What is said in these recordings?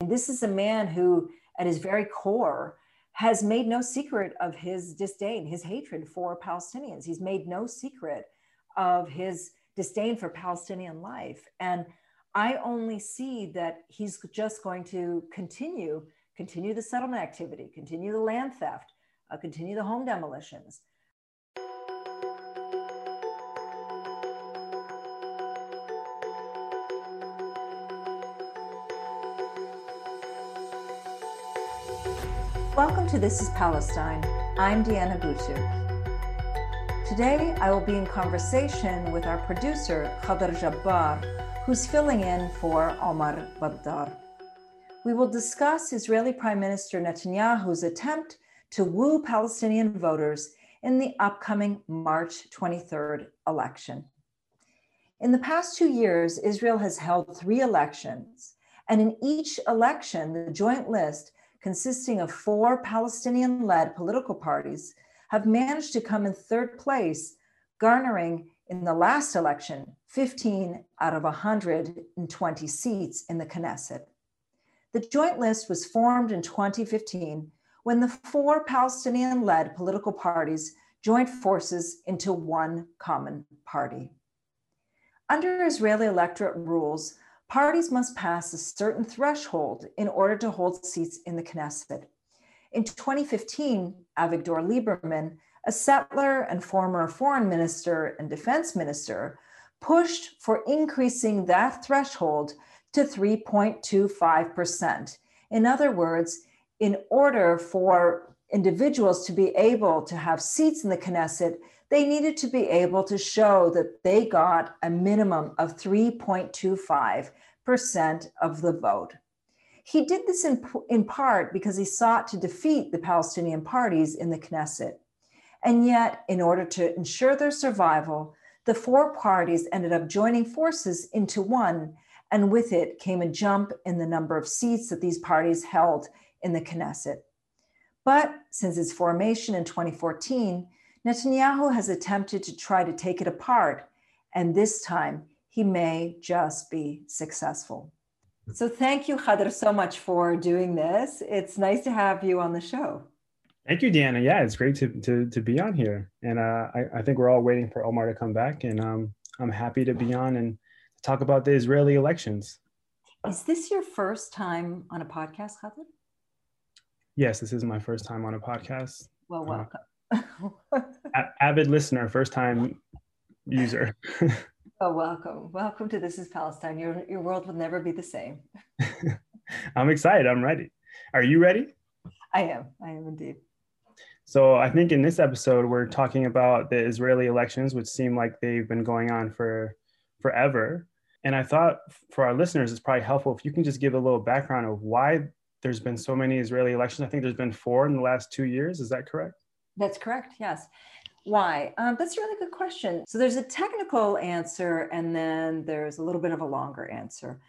This is a man who, at his very core, has made no secret of his disdain, his hatred for Palestinians. He's made no secret of his disdain for Palestinian life. And I only see that he's just going to continue, continue the settlement activity, continue the land theft, uh, continue the home demolitions. To This is Palestine. I'm Diana Buttu. Today, I will be in conversation with our producer, Khadr Jabbar, who's filling in for Omar Baddar. We will discuss Israeli Prime Minister Netanyahu's attempt to woo Palestinian voters in the upcoming March 23rd election. In the past two years, Israel has held three elections, and in each election, the Joint List consisting of four Palestinian led political parties, have managed to come in third place, garnering in the last election 15 out of 120 seats in the Knesset. The joint list was formed in 2015 when the four Palestinian led political parties joined forces into one common party. Under Israeli electorate rules, parties must pass a certain threshold in order to hold seats in the Knesset. In 2015, Avigdor Lieberman, a settler and former foreign minister and defense minister, pushed for increasing that threshold to 3.25%. In other words, in order for individuals to be able to have seats in the Knesset, they needed to be able to show that they got a minimum of 3.25% of the vote. He did this in, in part because he sought to defeat the Palestinian parties in the Knesset. And yet, in order to ensure their survival, the four parties ended up joining forces into one, and with it came a jump in the number of seats that these parties held in the Knesset. But since its formation in 2014, Netanyahu has attempted to try to take it apart, and this time he may just be successful. So, thank you, Khadr, so much for doing this. It's nice to have you on the show. Thank you, Diana. Yeah, it's great to, to, to be on here. And uh, I, I think we're all waiting for Omar to come back. And um, I'm happy to be on and talk about the Israeli elections. Is this your first time on a podcast, Khadr? Yes, this is my first time on a podcast. Well, uh, welcome. Uh, avid listener, first time user. oh, welcome. Welcome to This is Palestine. Your, your world will never be the same. I'm excited. I'm ready. Are you ready? I am. I am indeed. So I think in this episode, we're talking about the Israeli elections, which seem like they've been going on for forever. And I thought for our listeners, it's probably helpful if you can just give a little background of why there's been so many Israeli elections. I think there's been four in the last two years. Is that correct? That's correct. Yes. Why? Um, that's a really good question. So there's a technical answer, and then there's a little bit of a longer answer.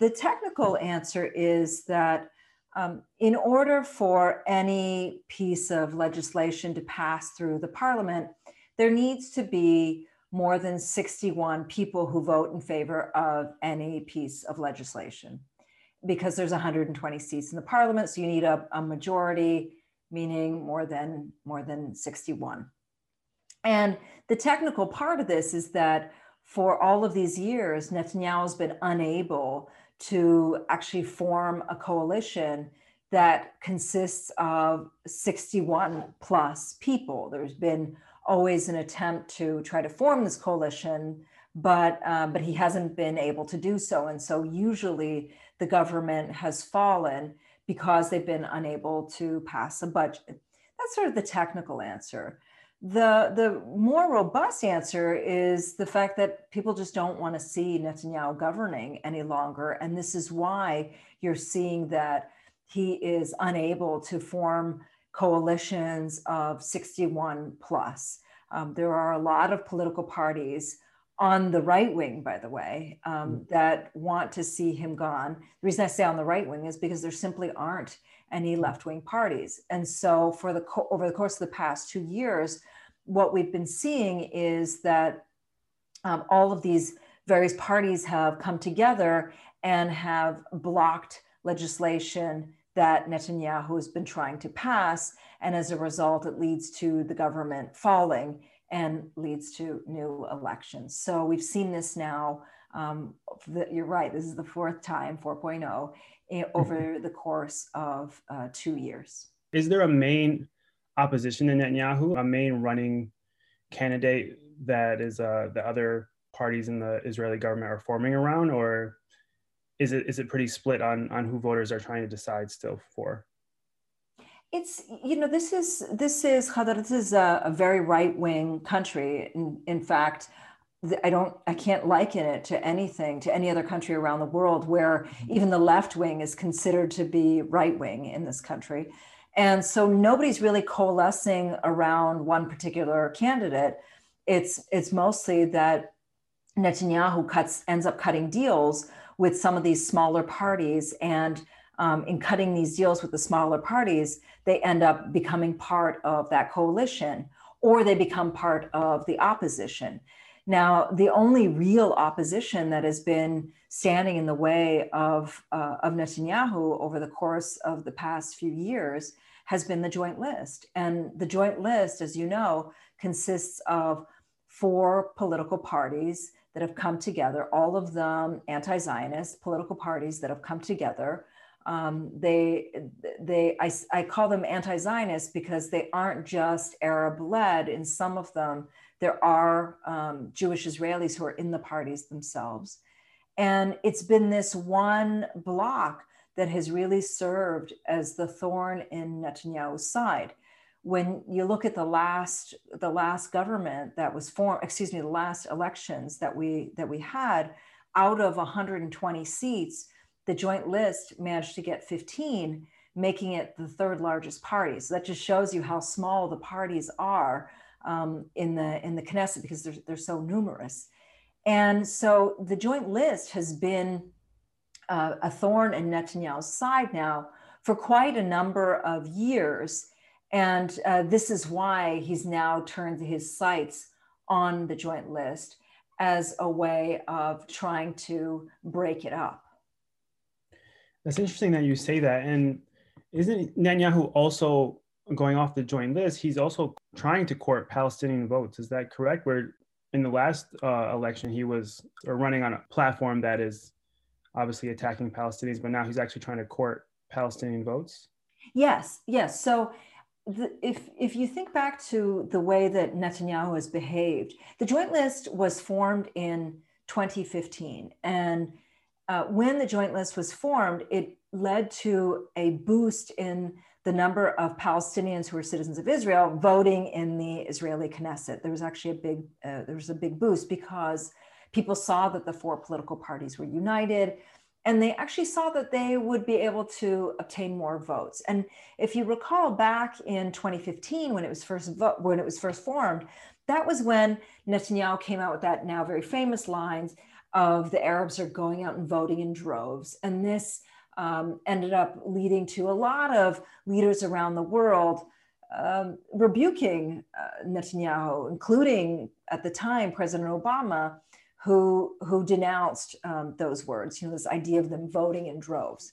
The technical answer is that um, in order for any piece of legislation to pass through the parliament, there needs to be more than 61 people who vote in favor of any piece of legislation because there's 120 seats in the parliament. So you need a, a majority meaning more than more than 61. And the technical part of this is that for all of these years, Netanyahu has been unable to actually form a coalition that consists of 61 plus people. There's been always an attempt to try to form this coalition, but uh, but he hasn't been able to do so. And so usually the government has fallen because they've been unable to pass a budget. That's sort of the technical answer. The, the more robust answer is the fact that people just don't want to see Netanyahu governing any longer. And this is why you're seeing that he is unable to form coalitions of 61 plus. Um, there are a lot of political parties on the right wing, by the way, um, mm. that want to see him gone. The reason I say on the right wing is because there simply aren't any mm. left wing parties. And so, for the co- over the course of the past two years, what we've been seeing is that um, all of these various parties have come together and have blocked legislation that Netanyahu has been trying to pass. And as a result, it leads to the government falling and leads to new elections. So we've seen this now. Um, the, you're right, this is the fourth time, 4.0, eh, over mm-hmm. the course of uh, two years. Is there a main opposition to Netanyahu, a main running candidate that is uh, the other parties in the Israeli government are forming around, or is it is it pretty split on on who voters are trying to decide still for? It's you know this is this is this is a, a very right wing country. In, in fact, I don't I can't liken it to anything to any other country around the world where mm-hmm. even the left wing is considered to be right wing in this country. And so nobody's really coalescing around one particular candidate. It's it's mostly that Netanyahu cuts ends up cutting deals with some of these smaller parties and um, in cutting these deals with the smaller parties, they end up becoming part of that coalition or they become part of the opposition. Now, the only real opposition that has been standing in the way of, uh, of Netanyahu over the course of the past few years has been the joint list. And the joint list, as you know, consists of four political parties that have come together, all of them anti Zionist political parties that have come together um, they, they, I, I call them anti-Zionist because they aren't just Arab-led. In some of them, there are um, Jewish Israelis who are in the parties themselves, and it's been this one block that has really served as the thorn in Netanyahu's side. When you look at the last, the last government that was formed, excuse me, the last elections that we that we had, out of 120 seats the joint list managed to get 15, making it the third largest party. So that just shows you how small the parties are um, in the in the Knesset because they're, they're so numerous. And so the joint list has been uh, a thorn in Netanyahu's side now for quite a number of years. And uh, this is why he's now turned his sights on the joint list as a way of trying to break it up. That's interesting that you say that. And isn't Netanyahu also going off the joint list? He's also trying to court Palestinian votes. Is that correct? Where in the last uh, election, he was running on a platform that is obviously attacking Palestinians, but now he's actually trying to court Palestinian votes? Yes, yes. So the, if if you think back to the way that Netanyahu has behaved, the joint list was formed in 2015, and uh, when the joint list was formed, it led to a boost in the number of Palestinians who are citizens of Israel voting in the Israeli Knesset. There was actually a big uh, there was a big boost because people saw that the four political parties were united and they actually saw that they would be able to obtain more votes. And if you recall back in 2015 when it was first vo- when it was first formed, that was when Netanyahu came out with that now very famous lines of the Arabs are going out and voting in droves. And this um, ended up leading to a lot of leaders around the world um, rebuking uh, Netanyahu, including at the time President Obama, who, who denounced um, those words, you know, this idea of them voting in droves.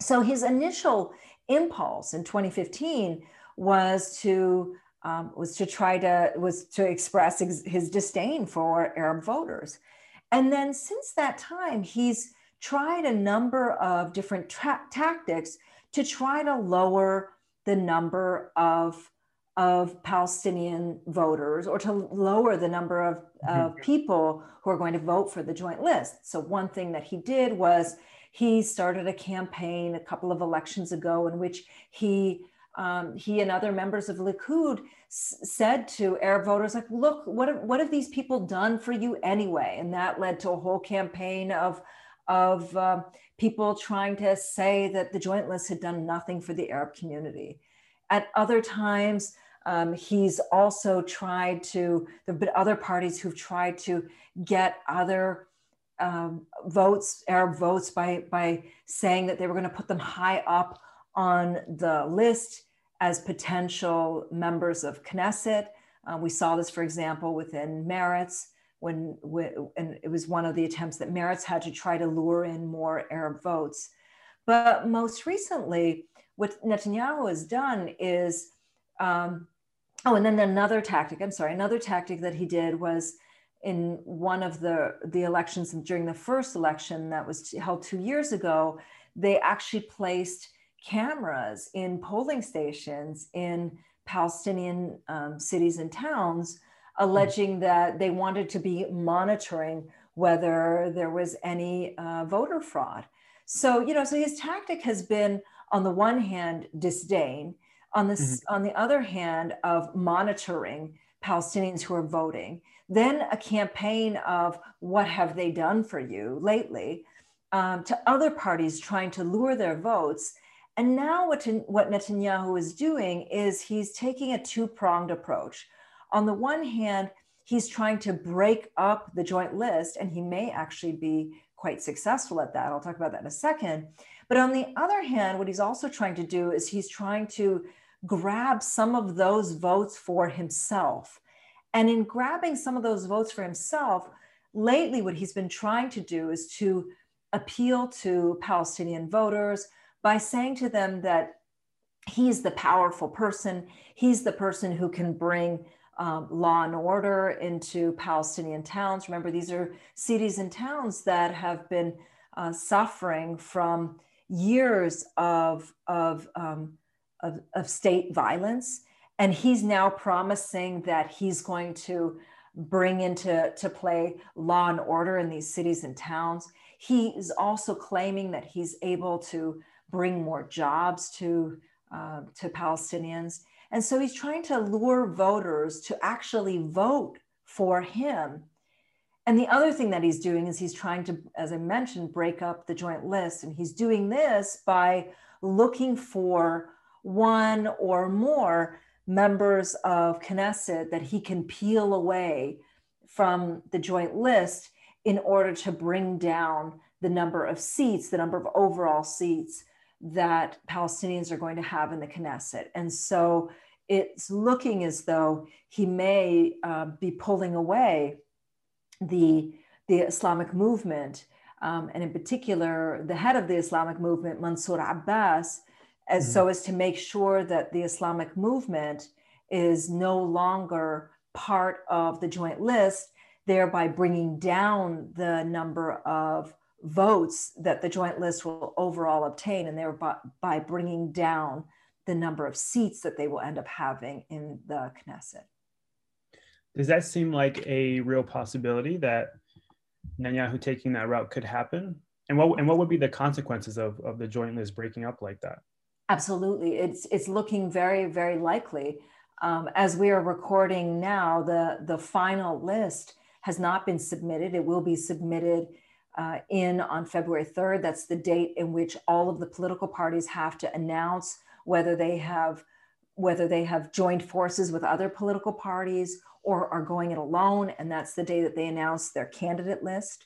So his initial impulse in 2015 was to um, was to try to was to express ex- his disdain for Arab voters. And then since that time, he's tried a number of different tra- tactics to try to lower the number of, of Palestinian voters or to lower the number of, mm-hmm. people who are going to vote for the joint list. So, one thing that he did was he started a campaign a couple of elections ago in which he um, he and other members of Likud said to Arab voters, like, look, what have, what have these people done for you anyway? And that led to a whole campaign of, of uh, people trying to say that the Joint List had done nothing for the Arab community. At other times, um, he's also tried to, there have been other parties who've tried to get other um, votes, Arab votes, by, by saying that they were going to put them high up on the list as potential members of Knesset. Uh, we saw this, for example, within Meretz, when, and it was one of the attempts that Meretz had to try to lure in more Arab votes. But most recently, what Netanyahu has done is, um, oh, and then another tactic, I'm sorry, another tactic that he did was in one of the, the elections during the first election that was held two years ago, they actually placed cameras in polling stations in Palestinian um, cities and towns, alleging that they wanted to be monitoring whether there was any uh, voter fraud. So, you know, so his tactic has been, on the one hand, disdain, on the, mm-hmm. on the other hand, of monitoring Palestinians who are voting, then a campaign of what have they done for you lately, um, to other parties trying to lure their votes. And now, what, what Netanyahu is doing is he's taking a two pronged approach. On the one hand, he's trying to break up the joint list, and he may actually be quite successful at that. I'll talk about that in a second. But on the other hand, what he's also trying to do is he's trying to grab some of those votes for himself. And in grabbing some of those votes for himself, lately, what he's been trying to do is to appeal to Palestinian voters by saying to them that he's the powerful person, he's the person who can bring um, law and order into Palestinian towns. Remember, these are cities and towns that have been uh, suffering from years of, of, um, of, of state violence. And he's now promising that he's going to bring into to play law and order in these cities and towns. He is also claiming that he's able to bring more jobs to, uh, to Palestinians. And so he's trying to lure voters to actually vote for him. And the other thing that he's doing is he's trying to, as I mentioned, break up the joint list. And he's doing this by looking for one or more members of Knesset that he can peel away from the joint list in order to bring down the number of seats, the number of overall seats that Palestinians are going to have in the Knesset. And so it's looking as though he may uh, be pulling away the, the Islamic movement, um, and in particular, the head of the Islamic movement, Mansour Abbas, as mm-hmm. so as to make sure that the Islamic movement is no longer part of the joint list, thereby bringing down the number of votes that the joint list will overall obtain, and thereby by bringing down the number of seats that they will end up having in the Knesset. Does that seem like a real possibility that Netanyahu taking that route could happen? And what and what would be the consequences of, of the joint list breaking up like that? Absolutely, it's it's looking very very likely. Um, as we are recording now, the the final list has not been submitted. It will be submitted uh, in on February 3rd. That's the date in which all of the political parties have to announce whether they have whether they have joined forces with other political parties or are going it alone, and that's the day that they announce their candidate list.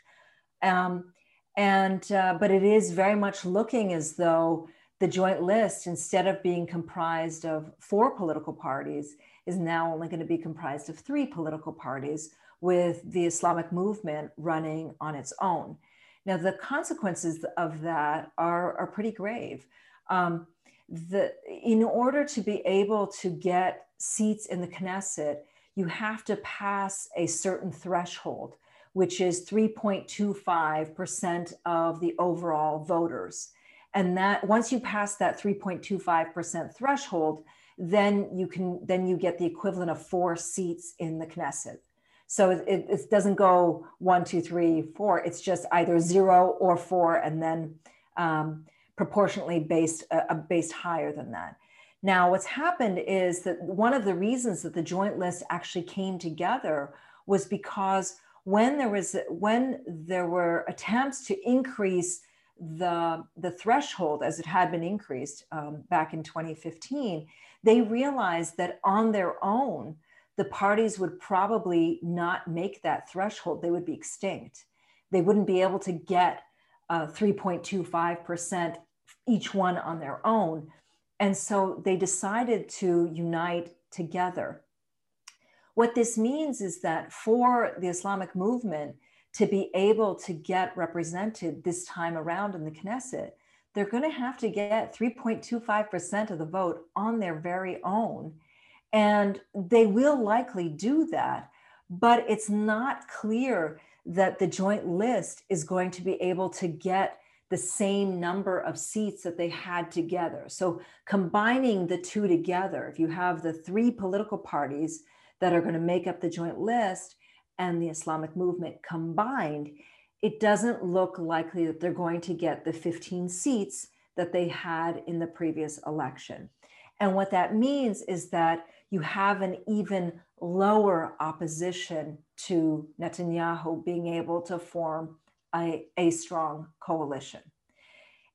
Um, and uh, but it is very much looking as though the joint list, instead of being comprised of four political parties, is now only going to be comprised of three political parties, with the Islamic movement running on its own. Now, the consequences of that are, are pretty grave. Um, the, in order to be able to get seats in the Knesset, you have to pass a certain threshold, which is 3.25% of the overall voters. And that once you pass that 3.25% threshold, then you can then you get the equivalent of four seats in the Knesset. So it, it doesn't go one, two, three, four. It's just either zero or four, and then um, proportionately based uh, uh, based higher than that. Now, what's happened is that one of the reasons that the joint list actually came together was because when there was when there were attempts to increase the the threshold as it had been increased um, back in 2015, they realized that on their own the parties would probably not make that threshold. They would be extinct. They wouldn't be able to get uh, 3.25% each one on their own. And so they decided to unite together. What this means is that for the Islamic movement to be able to get represented this time around in the Knesset, they're going to have to get 3.25% of the vote on their very own. And they will likely do that. But it's not clear that the joint list is going to be able to get the same number of seats that they had together. So combining the two together, if you have the three political parties that are going to make up the joint list and the Islamic movement combined, it doesn't look likely that they're going to get the 15 seats that they had in the previous election. And what that means is that you have an even lower opposition to Netanyahu being able to form a, a strong coalition.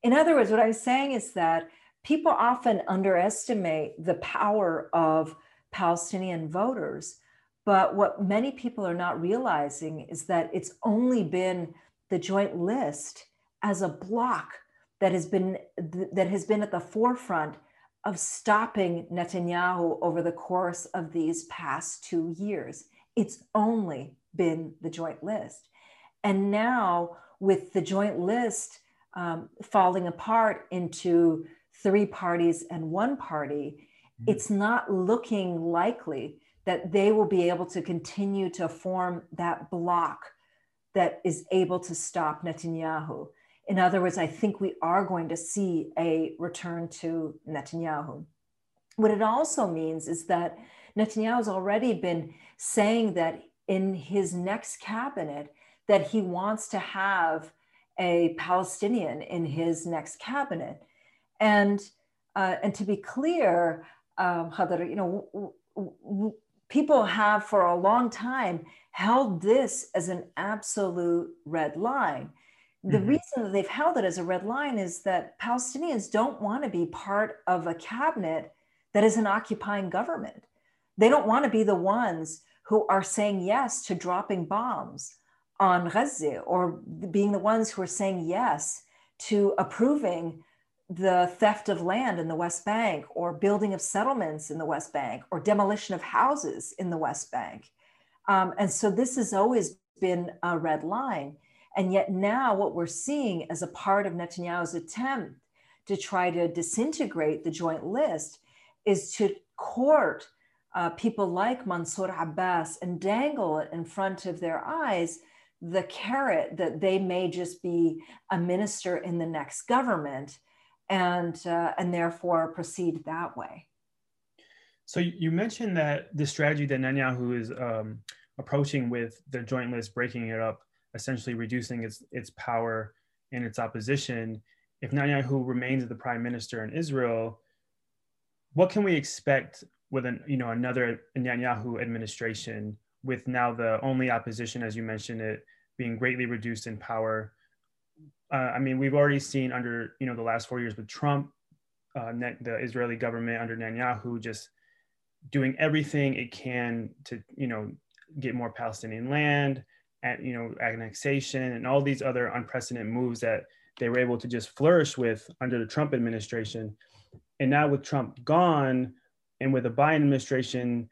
In other words, what I'm saying is that people often underestimate the power of Palestinian voters. But what many people are not realizing is that it's only been the joint list as a block that has been that has been at the forefront of stopping Netanyahu over the course of these past two years. It's only been the joint list. And now, with the joint list um, falling apart into three parties and one party, mm-hmm. it's not looking likely that they will be able to continue to form that block that is able to stop Netanyahu. In other words, I think we are going to see a return to Netanyahu. What it also means is that Netanyahu has already been saying that in his next cabinet that he wants to have a Palestinian in his next cabinet. And, uh, and to be clear, um, you know, w- w- people have for a long time held this as an absolute red line. The mm-hmm. reason that they've held it as a red line is that Palestinians don't want to be part of a cabinet that is an occupying government. They don't want to be the ones who are saying yes to dropping bombs on Gaza or being the ones who are saying yes to approving the theft of land in the West Bank or building of settlements in the West Bank or demolition of houses in the West Bank. Um, and so this has always been a red line. And yet now what we're seeing as a part of Netanyahu's attempt to try to disintegrate the joint list is to court uh, people like Mansour Abbas and dangle it in front of their eyes the carrot that they may just be a minister in the next government and uh, and therefore proceed that way. So you mentioned that the strategy that Netanyahu is um, approaching with the joint list, breaking it up essentially reducing its its power and its opposition. If Netanyahu remains the prime minister in Israel, what can we expect with an you know another Netanyahu administration with now the only opposition, as you mentioned it, being greatly reduced in power? Uh, I mean, we've already seen under you know the last four years with Trump, uh, the Israeli government under Netanyahu just doing everything it can to you know get more Palestinian land, you know, annexation and all these other unprecedented moves that they were able to just flourish with under the Trump administration. And now with Trump gone and with the Biden administration,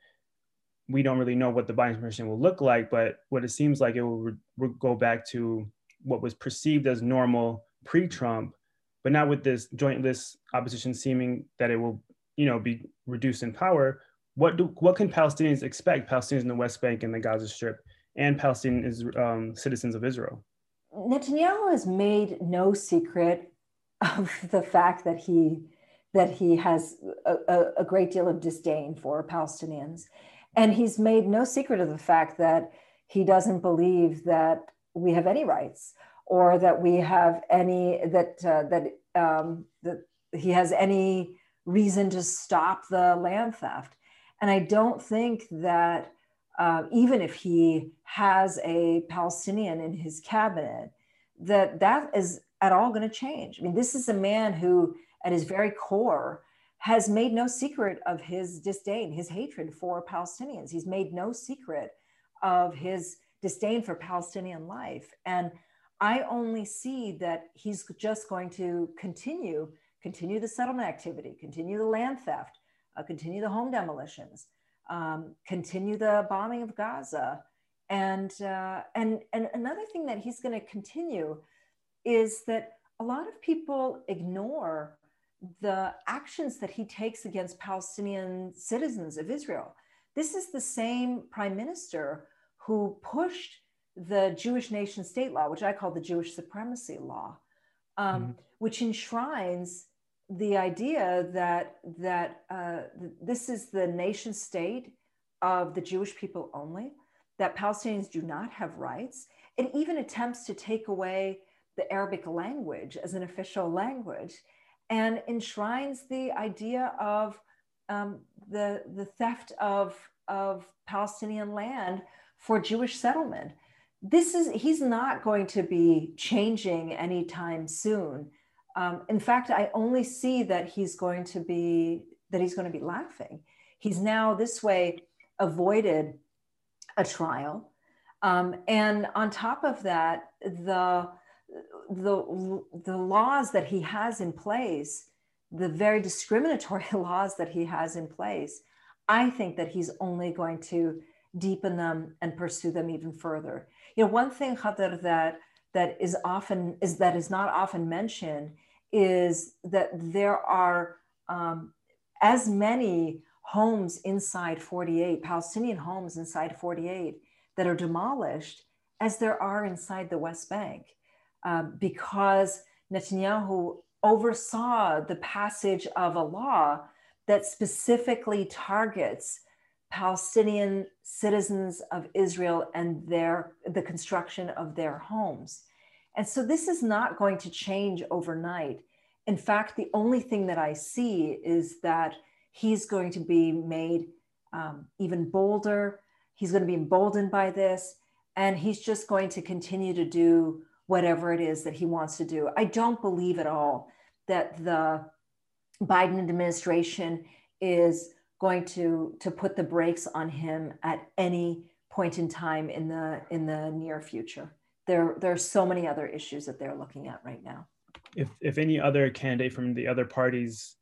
we don't really know what the Biden administration will look like, but what it seems like it will re- go back to what was perceived as normal pre-Trump, but now with this joint list opposition seeming that it will, you know, be reduced in power. What do what can Palestinians expect? Palestinians in the West Bank and the Gaza Strip and Palestinian um, citizens of Israel. Netanyahu has made no secret of the fact that he that he has a, a, great deal of disdain for Palestinians, and he's made no secret of the fact that he doesn't believe that we have any rights or that we have any that uh, that um, that he has any reason to stop the land theft. And I don't think that uh, even if he has a Palestinian in his cabinet, that that is at all going to change. I mean, this is a man who, at his very core, has made no secret of his disdain, his hatred for Palestinians. He's made no secret of his disdain for Palestinian life. And I only see that he's just going to continue, continue the settlement activity, continue the land theft, uh, continue the home demolitions, um, continue the bombing of Gaza. And, uh, and, and another thing that he's going to continue is that a lot of people ignore the actions that he takes against Palestinian citizens of Israel. This is the same prime minister who pushed the Jewish nation state law, which I call the Jewish supremacy law, um, mm-hmm. which enshrines the idea that that uh, this is the nation state of the Jewish people only, that Palestinians do not have rights. It even attempts to take away the Arabic language as an official language and enshrines the idea of um, the, the theft of, of Palestinian land for Jewish settlement. This is, he's not going to be changing anytime soon. Um, in fact, I only see that he's going to be, that he's going to be laughing. He's now this way avoided a trial. Um, and on top of that, the, the, the laws that he has in place, the very discriminatory laws that he has in place, I think that he's only going to deepen them and pursue them even further. You know, one thing, Khader, that that is often is that is not often mentioned is that there are um, as many homes inside 48, Palestinian homes inside 48 that are demolished as there are inside the West Bank uh, because Netanyahu oversaw the passage of a law that specifically targets Palestinian citizens of Israel and their the construction of their homes. And so this is not going to change overnight. In fact, the only thing that I see is that he's going to be made um, even bolder. He's going to be emboldened by this, and he's just going to continue to do whatever it is that he wants to do. I don't believe at all that the Biden administration is going to, to put the brakes on him at any point in time in the in the near future. There, there are so many other issues that they're looking at right now. If if any other candidate from the other parties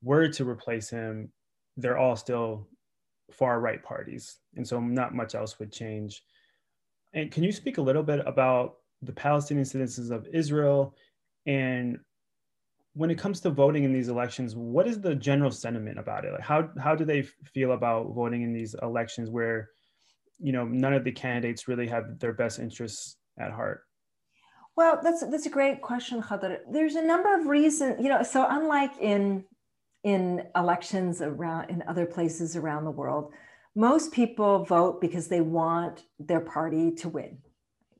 were to replace him, they're all still far right parties. And so not much else would change. And can you speak a little bit about the Palestinian citizens of Israel and when it comes to voting in these elections, what is the general sentiment about it? Like how how do they feel about voting in these elections where you know none of the candidates really have their best interests at heart? Well, that's that's a great question, Khader. There's a number of reasons, you know. So unlike in in elections around in other places around the world, most people vote because they want their party to win.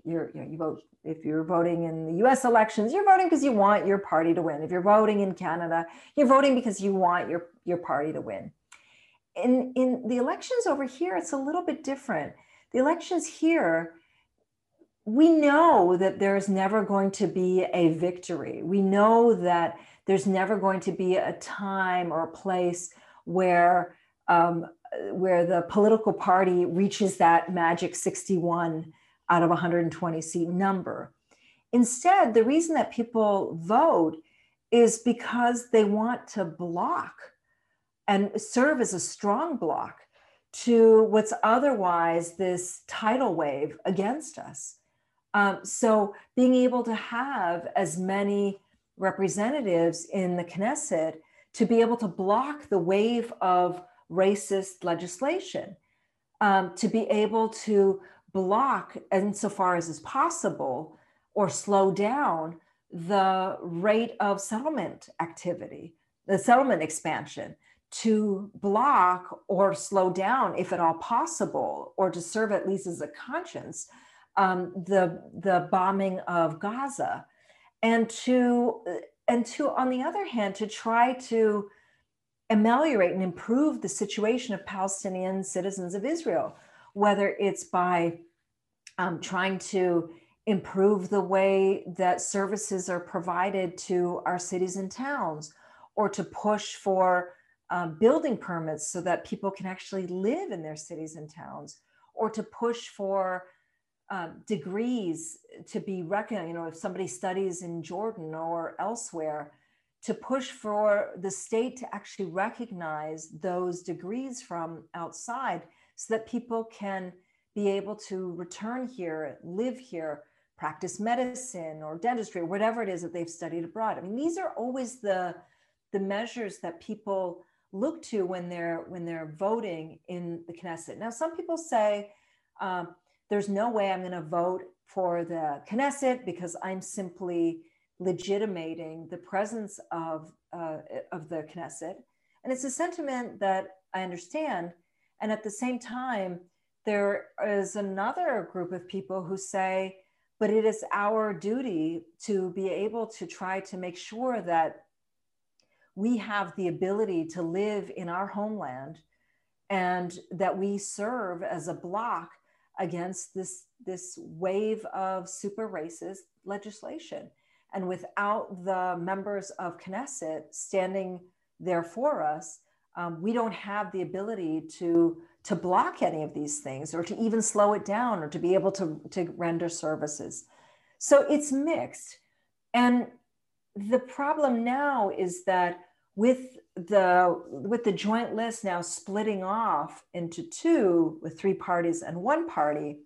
You're, you, know, you vote if you're voting in the US elections, you're voting because you want your party to win. If you're voting in Canada, you're voting because you want your, your party to win. In, in the elections over here, it's a little bit different. The elections here, we know that there's never going to be a victory. We know that there's never going to be a time or a place where um, where the political party reaches that magic 61 out of 120 seat number. Instead, the reason that people vote is because they want to block and serve as a strong block to what's otherwise this tidal wave against us. Um, so, being able to have as many representatives in the Knesset to be able to block the wave of racist legislation, um, to be able to block, insofar as is possible, or slow down the rate of settlement activity, the settlement expansion, to block or slow down, if at all possible, or to serve at least as a conscience, um, the, the bombing of Gaza. And to, and to, on the other hand, to try to ameliorate and improve the situation of Palestinian citizens of Israel whether it's by um, trying to improve the way that services are provided to our cities and towns, or to push for um, building permits so that people can actually live in their cities and towns, or to push for um, degrees to be recognized. You know, if somebody studies in Jordan or elsewhere, to push for the state to actually recognize those degrees from outside so that people can be able to return here, live here, practice medicine or dentistry or whatever it is that they've studied abroad. I mean, these are always the the measures that people look to when they're when they're voting in the Knesset. Now, some people say um, there's no way I'm going to vote for the Knesset because I'm simply legitimating the presence of uh, of the Knesset, and it's a sentiment that I understand. And at the same time, there is another group of people who say, but it is our duty to be able to try to make sure that we have the ability to live in our homeland and that we serve as a block against this, this wave of super racist legislation. And without the members of Knesset standing there for us, um, we don't have the ability to, to block any of these things or to even slow it down or to be able to, to render services. So it's mixed. And the problem now is that with the with the joint list now splitting off into two with three parties and one party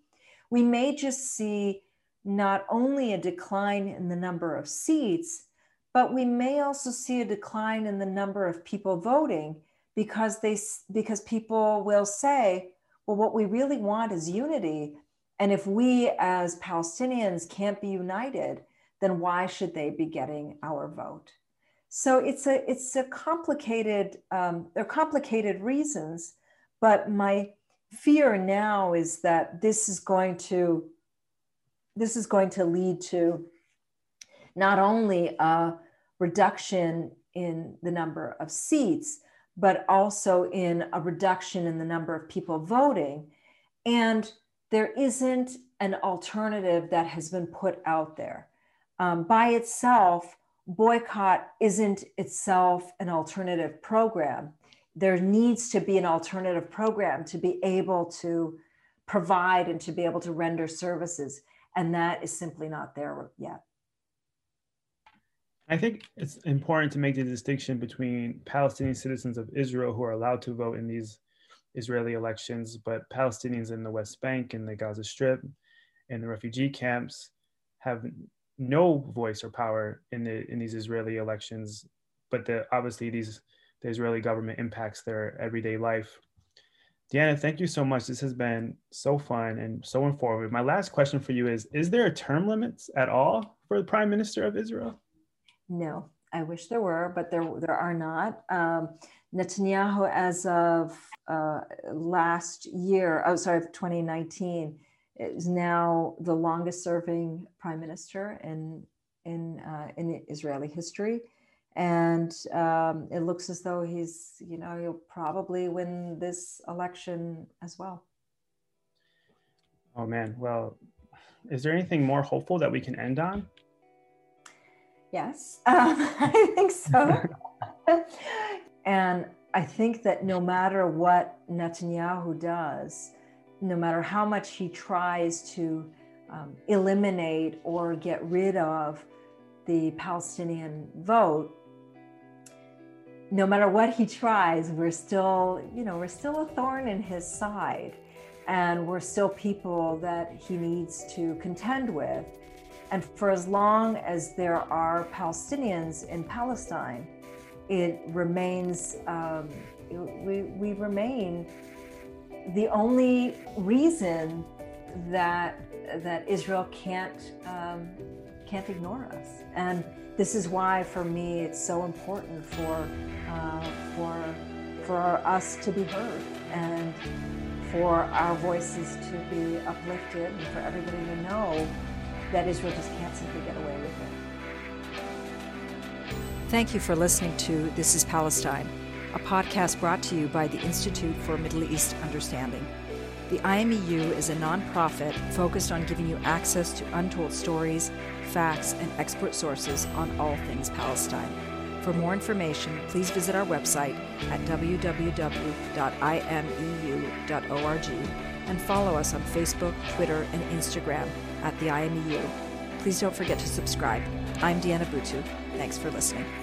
we may just see not only a decline in the number of seats but we may also see a decline in the number of people voting because they because people will say well what we really want is unity. And if we as palestinians can't be united then why should they be getting our vote? So it's a it's a complicated um, they're complicated reasons, but my fear now is that this is going to this is going to lead to not only a reduction in the number of seats, but also in a reduction in the number of people voting. And there isn't an alternative that has been put out there. Um, by itself, boycott isn't itself an alternative program. There needs to be an alternative program to be able to provide and to be able to render services. And that is simply not there yet. I think it's important to make the distinction between Palestinian citizens of Israel who are allowed to vote in these Israeli elections, but Palestinians in the West Bank, in the Gaza Strip, in the refugee camps have no voice or power in the in these Israeli elections, but the obviously these the Israeli government impacts their everyday life. Diana, thank you so much. This has been so fun and so informative. My last question for you is Is there a term limits at all for the Prime Minister of Israel? No, I wish there were, but there, there are not. Um, Netanyahu, as of uh, last year, oh, sorry, 2019, is now the longest serving prime minister in, in, uh, in Israeli history. And um, it looks as though he's, you know, he'll probably win this election as well. Oh, man. Well, is there anything more hopeful that we can end on? Yes, um, I think so. and I think that no matter what Netanyahu does, no matter how much he tries to um, eliminate or get rid of the Palestinian vote, no matter what he tries, we're still, you know, we're still a thorn in his side. And we're still people that he needs to contend with. And for as long as there are Palestinians in Palestine, it remains, um, we, we remain the only reason that that Israel can't um, can't ignore us, and this is why, for me, it's so important for uh, for for us to be heard and for our voices to be uplifted and for everybody to know that Israel just can't simply get away with it. Thank you for listening to This is Palestine a podcast brought to you by the Institute for Middle East Understanding. The IMEU is a nonprofit focused on giving you access to untold stories, facts, and expert sources on all things Palestine. For more information, please visit our website at www.imeu.org and follow us on Facebook, Twitter, and Instagram at the IMEU. Please don't forget to subscribe. I'm Diana Buttu. Thanks for listening.